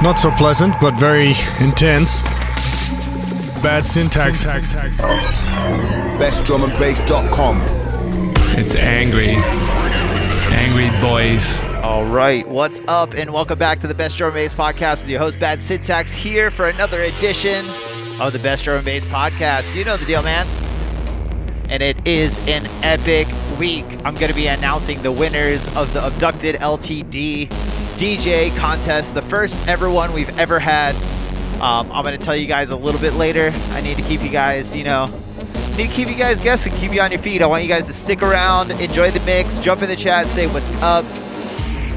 Not so pleasant, but very intense. Bad syntax. Hacks, hacks. BestDrumAndBass.com. It's angry. Angry boys. All right, what's up, and welcome back to the Best Drum and Bass Podcast with your host Bad Syntax here for another edition of the Best Drum and Bass Podcast. You know the deal, man. And it is an epic week. I'm going to be announcing the winners of the Abducted LTD DJ contest, the first ever one we've ever had. Um, I'm going to tell you guys a little bit later. I need to keep you guys, you know, need to keep you guys guessing, keep you on your feet. I want you guys to stick around, enjoy the mix, jump in the chat, say what's up.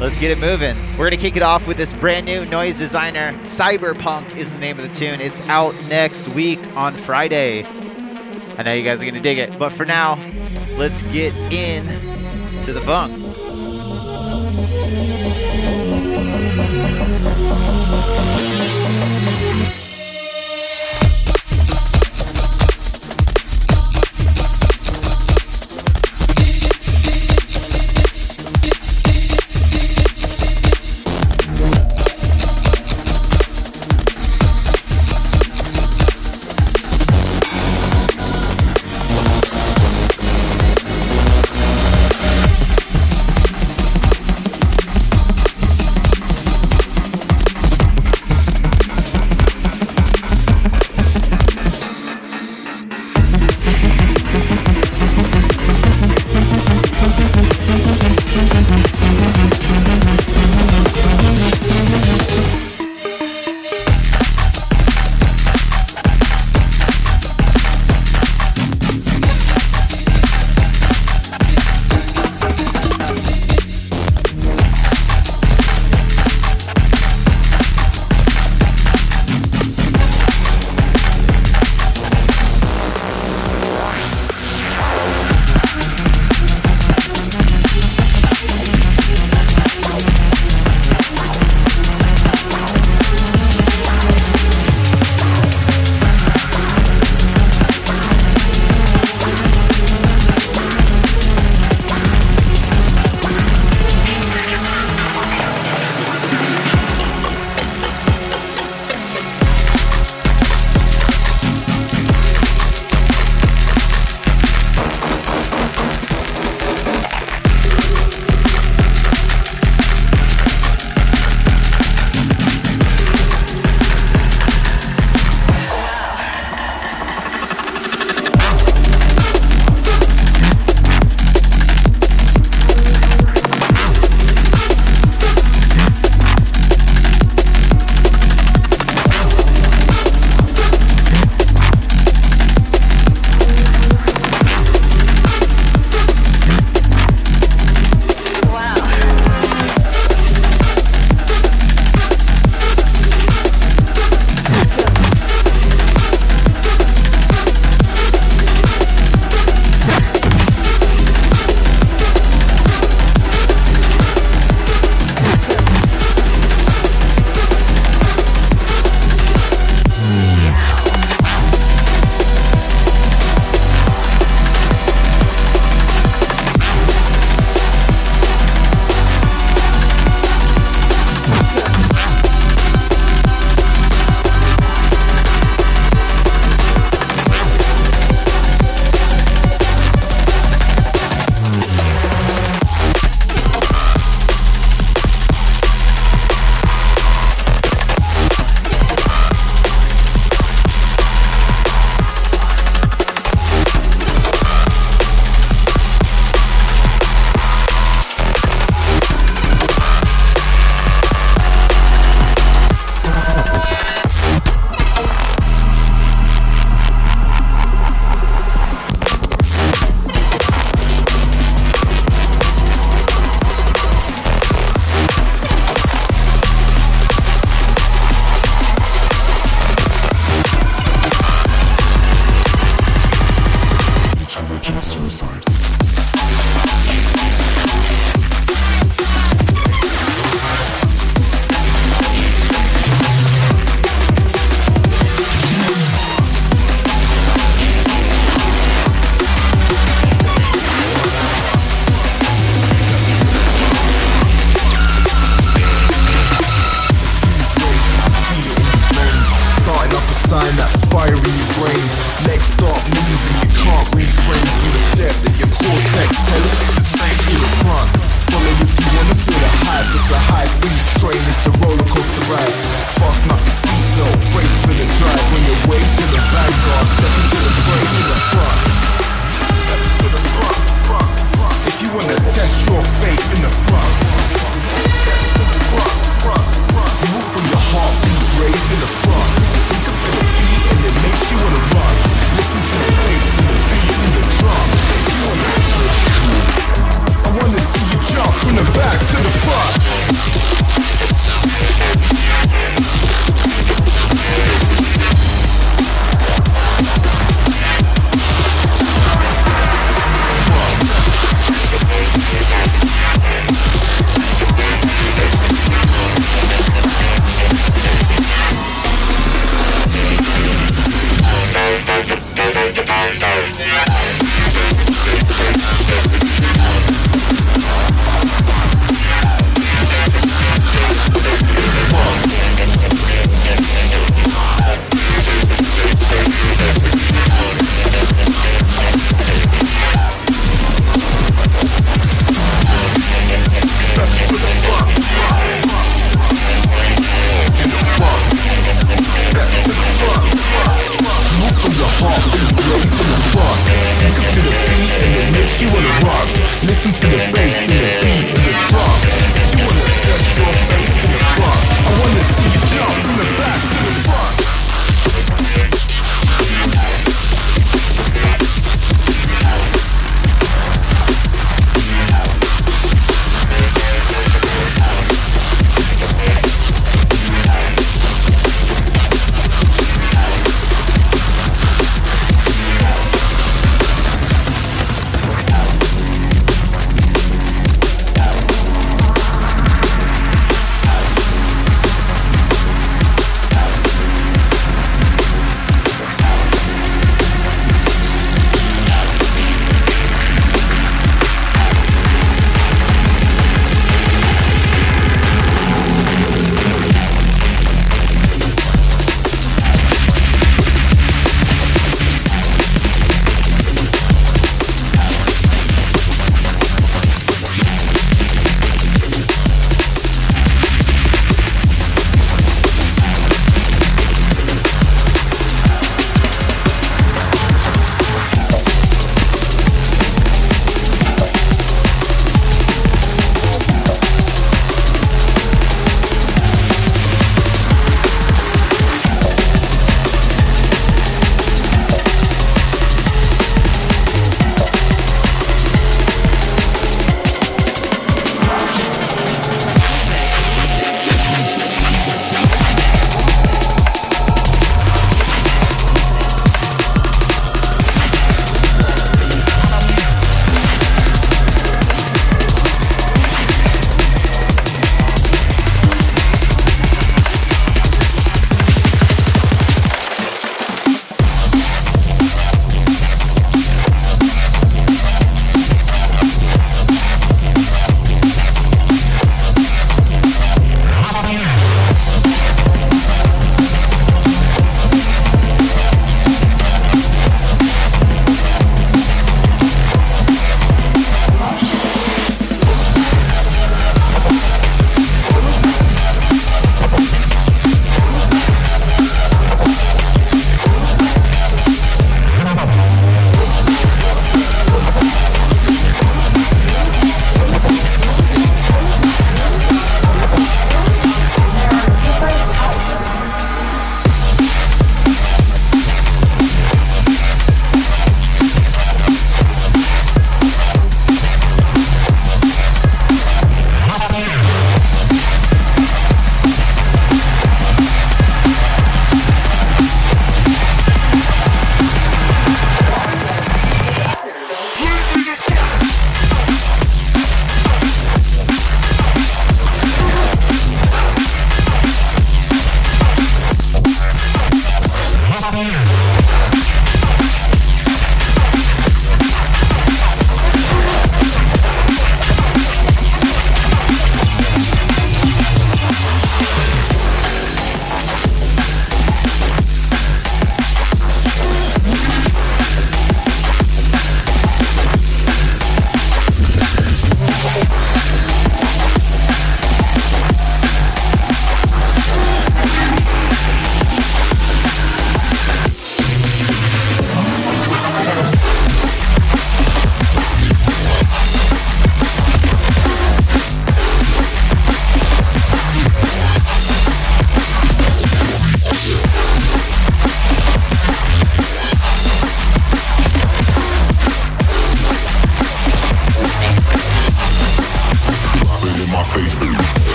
Let's get it moving. We're going to kick it off with this brand new noise designer. Cyberpunk is the name of the tune. It's out next week on Friday. I know you guys are going to dig it. But for now, let's get in to the funk.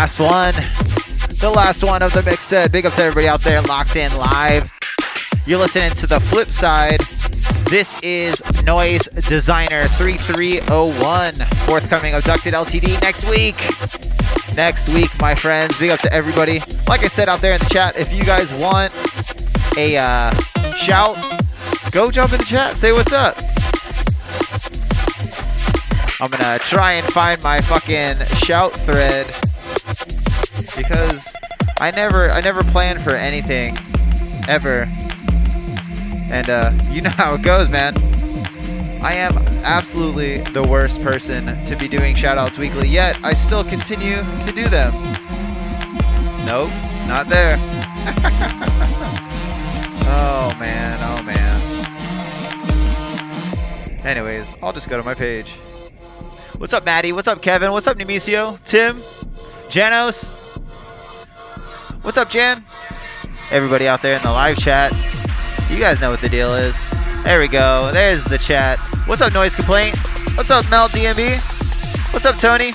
Last one. The last one of the mix set. Big up to everybody out there locked in live. You're listening to the flip side. This is Noise Designer 3301, forthcoming Abducted LTD next week. Next week, my friends. Big up to everybody. Like I said out there in the chat, if you guys want a uh, shout, go jump in the chat. Say what's up. I'm gonna try and find my fucking shout thread I never I never plan for anything ever. And uh, you know how it goes, man. I am absolutely the worst person to be doing shoutouts weekly, yet I still continue to do them. Nope, not there. oh man, oh man. Anyways, I'll just go to my page. What's up, Maddie? What's up, Kevin? What's up, Nemesio? Tim? Janos? What's up, Jan? Everybody out there in the live chat. You guys know what the deal is. There we go. There's the chat. What's up, Noise Complaint? What's up, Mel DMB? What's up, Tony?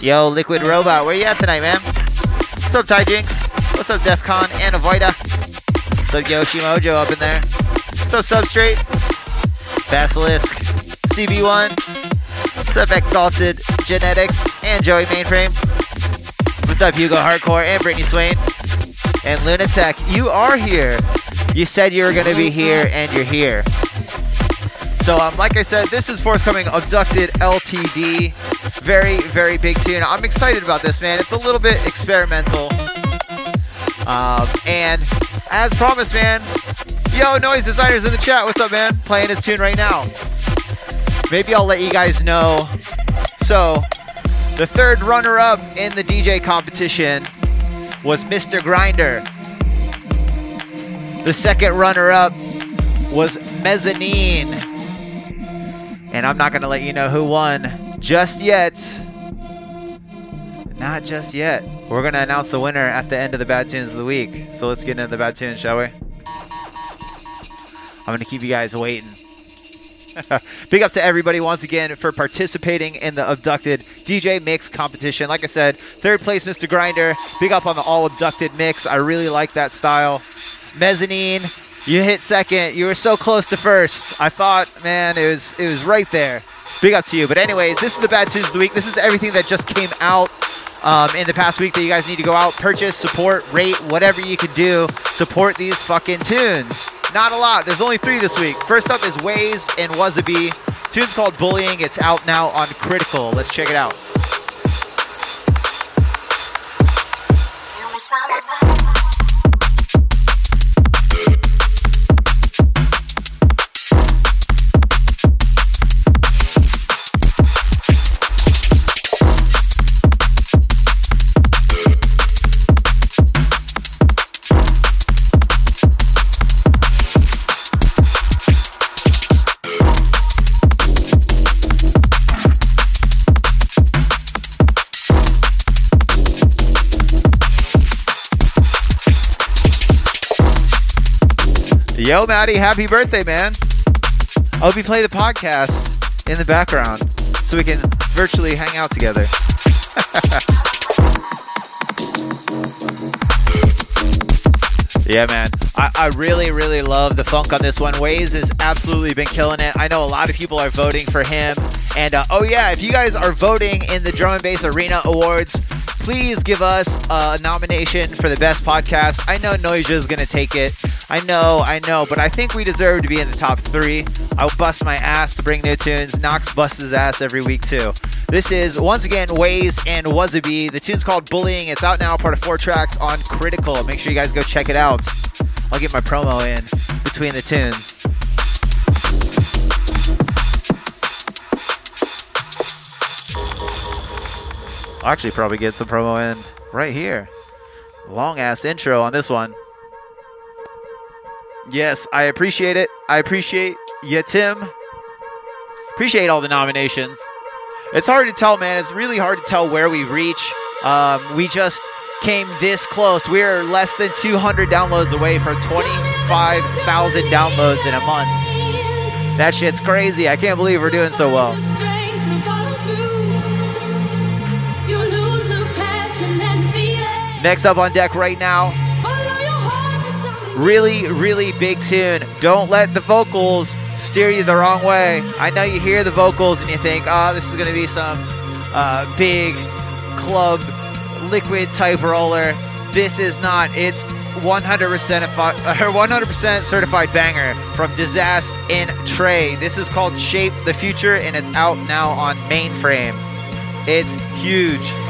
Yo, Liquid Robot, where you at tonight, man? What's up, Ty Jinx? What's up, Defcon and Avoida? What's up, Yoshi Mojo up in there? What's up, Substrate? Basilisk, CB1, What's up, Exalted Genetics and Joey Mainframe? What's up, Hugo Hardcore and Brittany Swain? And Lunatech, you are here. You said you were going to be here, and you're here. So, um, like I said, this is forthcoming Abducted LTD. Very, very big tune. I'm excited about this, man. It's a little bit experimental. Um, and as promised, man, yo, noise designers in the chat. What's up, man? Playing his tune right now. Maybe I'll let you guys know. So, the third runner up in the DJ competition was Mr. Grinder. The second runner up was Mezzanine. And I'm not going to let you know who won just yet. Not just yet. We're going to announce the winner at the end of the Bad Tunes of the Week. So let's get into the Bad Tunes, shall we? I'm going to keep you guys waiting. Big up to everybody once again for participating in the Abducted DJ Mix competition. Like I said, third place, Mr. Grinder. Big up on the All Abducted Mix. I really like that style. Mezzanine, you hit second. You were so close to first. I thought, man, it was it was right there. Big up to you. But anyways, this is the Bad Tunes of the Week. This is everything that just came out um, in the past week that you guys need to go out, purchase, support, rate, whatever you can do. Support these fucking tunes. Not a lot. There's only three this week. First up is Waze and Wasabi. Tune's called Bullying. It's out now on Critical. Let's check it out. Yo, Maddie, happy birthday, man. I hope you play the podcast in the background so we can virtually hang out together. yeah, man. I, I really, really love the funk on this one. Waze has absolutely been killing it. I know a lot of people are voting for him. And uh, oh, yeah, if you guys are voting in the Drum and Bass Arena Awards, please give us a nomination for the best podcast. I know Noisia is going to take it. I know, I know, but I think we deserve to be in the top three. I'll bust my ass to bring new tunes. Knox busts his ass every week too. This is once again Ways and Wasabi. The tune's called Bullying. It's out now, part of four tracks on Critical. Make sure you guys go check it out. I'll get my promo in between the tunes. I'll actually probably get some promo in right here. Long ass intro on this one. Yes, I appreciate it. I appreciate you, Tim. Appreciate all the nominations. It's hard to tell, man. It's really hard to tell where we reach. Um, we just came this close. We're less than 200 downloads away from 25,000 downloads in a month. That shit's crazy. I can't believe we're doing so well. Next up on deck right now, really, really big tune. Don't let the vocals steer you the wrong way. I know you hear the vocals and you think, oh, this is going to be some uh, big club liquid type roller. This is not. It's 100% 100% certified banger from Disaszt in Trei. This is called Shape the Future and it's out now on Mainframe. It's huge.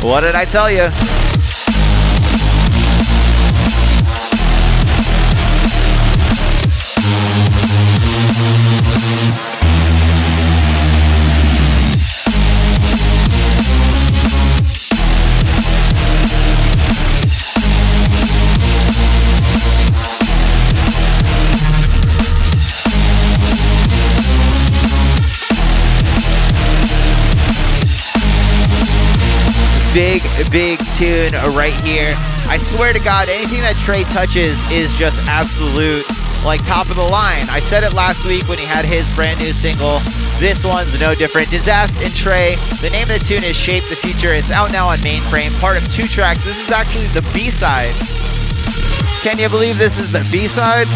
What did I tell you? Big, big tune right here. I swear to God, anything that Trei touches is just absolute, like top of the line. I said it last week when he had his brand new single. This one's no different. Disaszt and Trei. The name of the tune is Shape the Future. It's out now on Mainframe, part of two tracks. This is actually the B side. Can you believe this is the B side?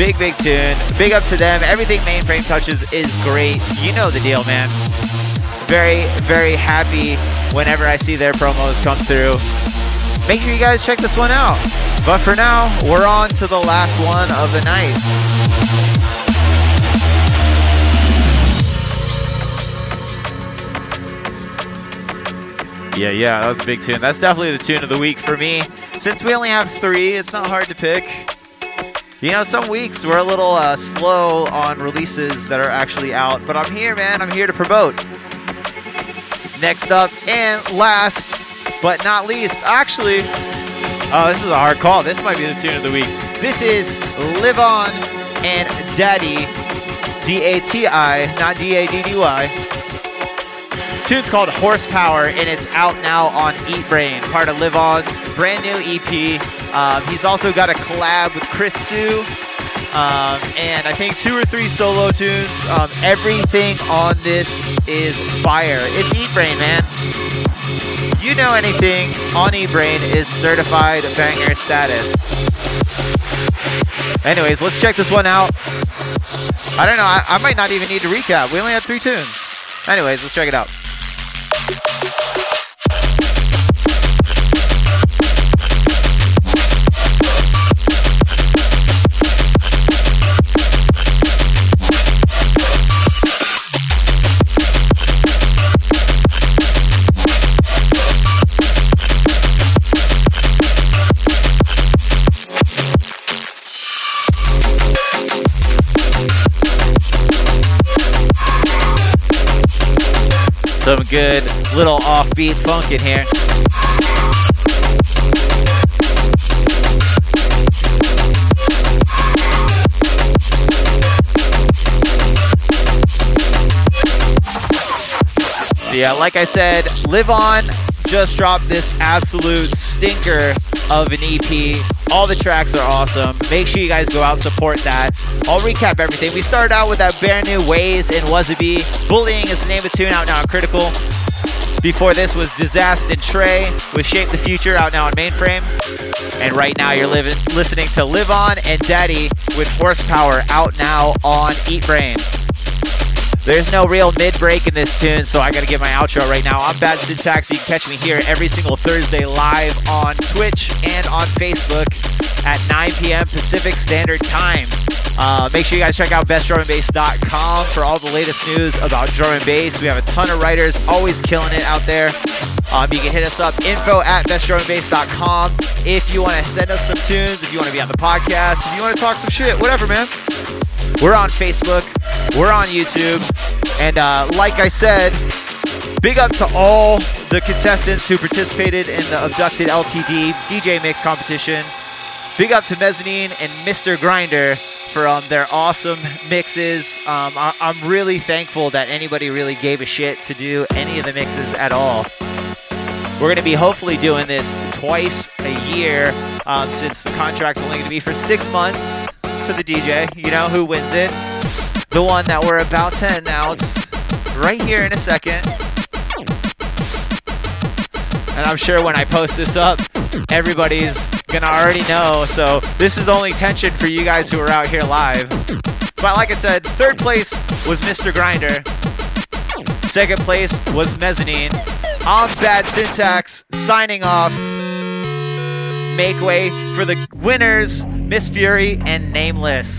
Big, big tune. Big up to them. Everything Mainframe touches is great. You know the deal, man. Very, very happy whenever I see their promos come through. Make sure you guys check this one out. But for now, we're on to the last one of the night. Yeah, yeah, that was a big tune. That's definitely the tune of the week for me. Since we only have three, it's not hard to pick. You know, some weeks we're a little uh, slow on releases that are actually out, but I'm here, man. I'm here to promote. Next up and last but not least, actually, oh, this is a hard call. This might be the tune of the week. This is Live On and Daddy, D A T I, not D A D D Y. Tune's called Horsepower, and it's out now on Eatbrain, part of Live On's brand new EP. Um, he's also got a collab with Chris Sue, um, and I think two or three solo tunes. Um, everything on this is fire. It's Eatbrain, man. You know anything on Eatbrain is certified banger status. Anyways, let's check this one out. I don't know. I, I might not even need to recap. We only had three tunes. Anyways, let's check it out. Some offbeat funk here. Yeah, like I said, Live On just dropped this absolute stinker of an EP. All the tracks are awesome. Make sure you guys go out support that. I'll recap everything. We started out with that brand new Ways and Wasabi. Bullying is the name of the tune out now Critical. Before this was Disaszt Trei with Shape the Future out now on Mainframe. And right now you're living, listening to Live On and Daddy with Horsepower out now on Eatbrain. There's no real mid break in this tune, so I gotta get my outro right now. I'm Bad Syntax. You can catch me here every single Thursday live on Twitch and on Facebook at 9 p.m. Pacific Standard Time. Uh, make sure you guys check out bestdrumandbass.com for all the latest news about drum and bass. We have a ton of writers always killing it out there. Um, you can hit us up, info at bestdrumandbass.com if you want to send us some tunes, if you want to be on the podcast, if you want to talk some shit, whatever, man. We're on Facebook, we're on YouTube, and uh, like I said, big up to all the contestants who participated in the Abducted LTD DJ Mix competition. Big up to Mezzanine and Mr. Grinder for their awesome mixes. Um, I- I'm really thankful that anybody really gave a shit to do any of the mixes at all. We're going to be hopefully doing this twice a year um, since the contract's only going to be for six months for the DJ. You know who wins it? The one that we're about to announce right here in a second. And I'm sure when I post this up, everybody's gonna already know. So this is only tension for you guys who are out here live. But like I said, third place was Mr. Grinder. Second place was Mezzanine. I'm Bad Syntax, signing off. Make way for the winners, Miss Fury and Nameless.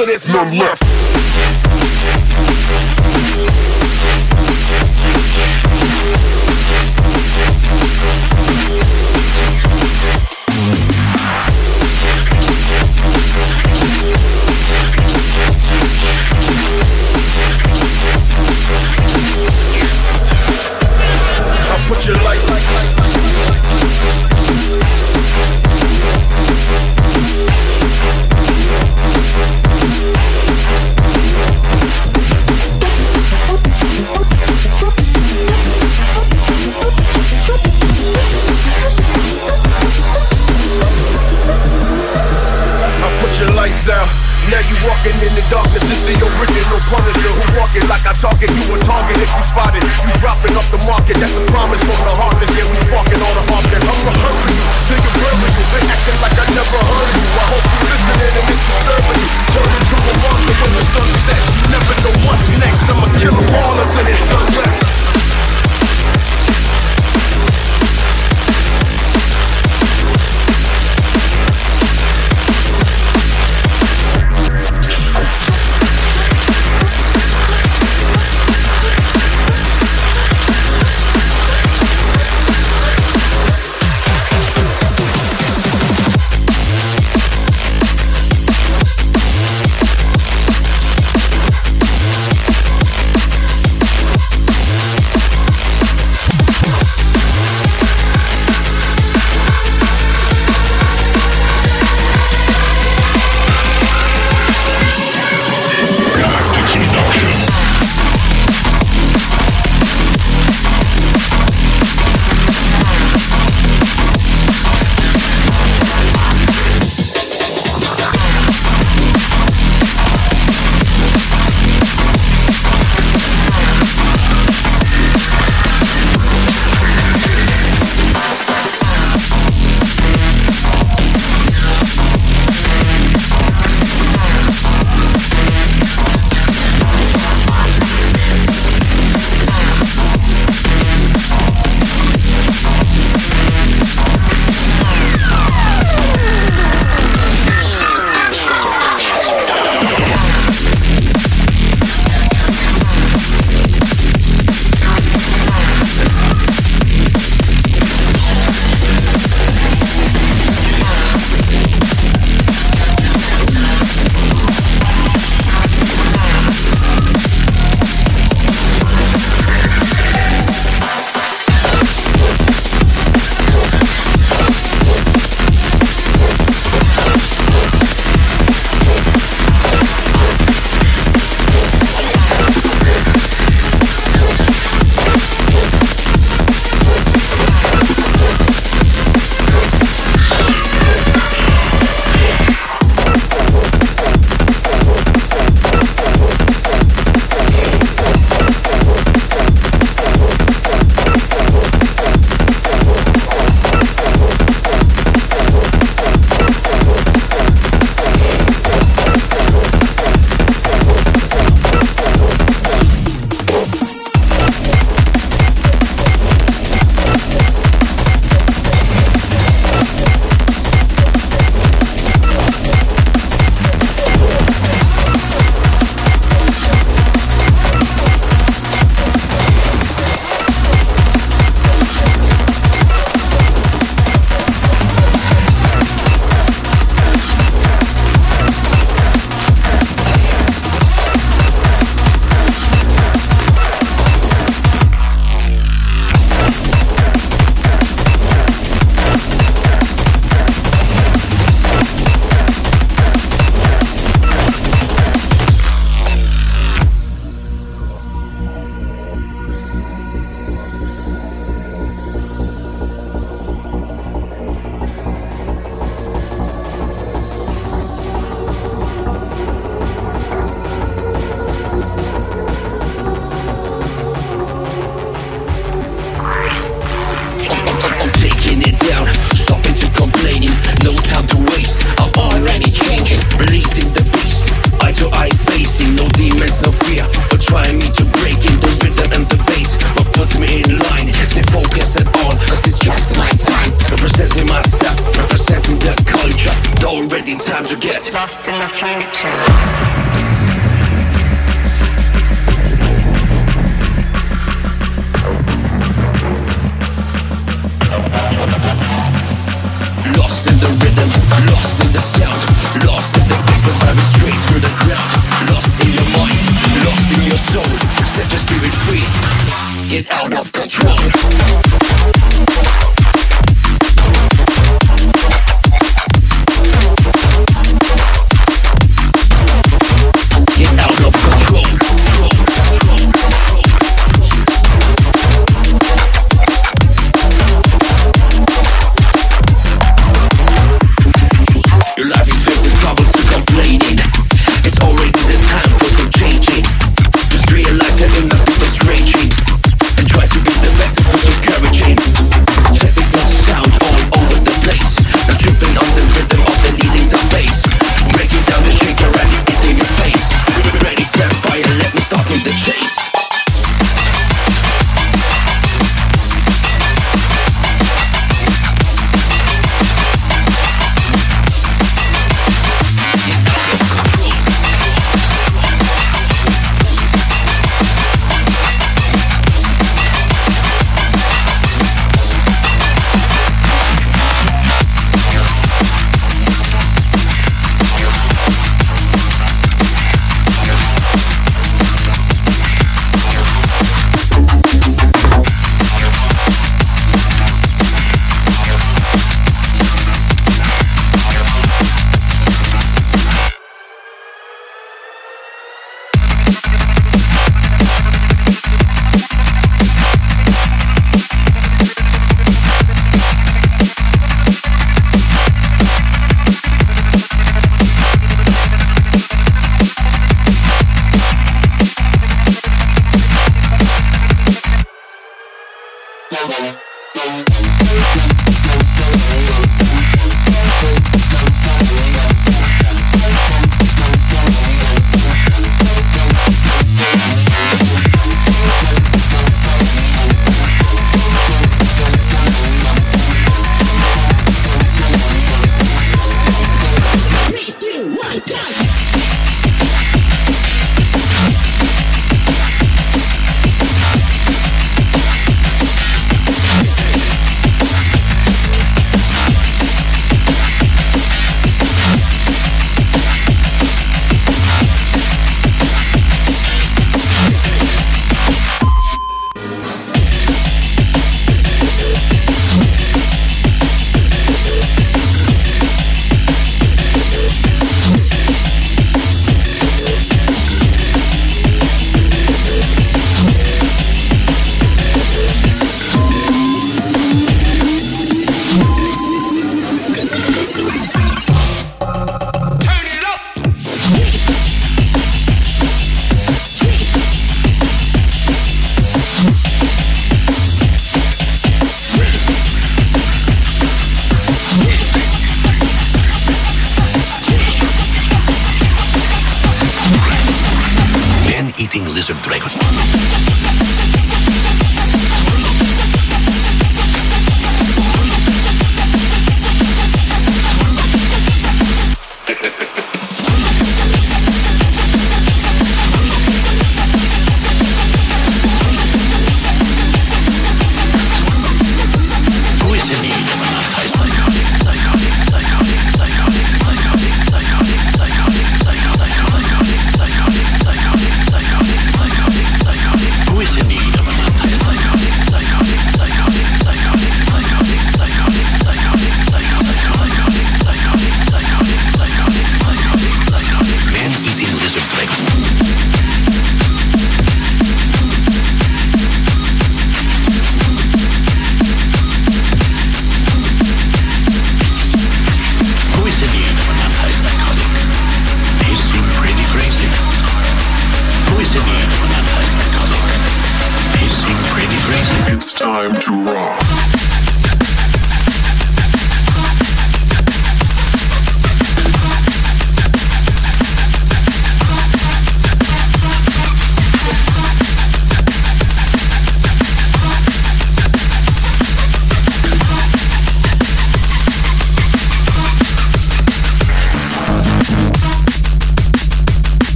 so there's none left. Walking in the darkness. It's the original Punisher who walking like I talk it. You a target if you spotted. You dropping off the market. That's a promise from the heartless. Yeah, we sparking all the heartless. I'ma hurry you till you bury you. Been acting like I never heard you. I hope you listening and it's disturbing you. Turn into a monster when the sun sets. You never know what's next. I'ma kill kill 'em all until there's none left.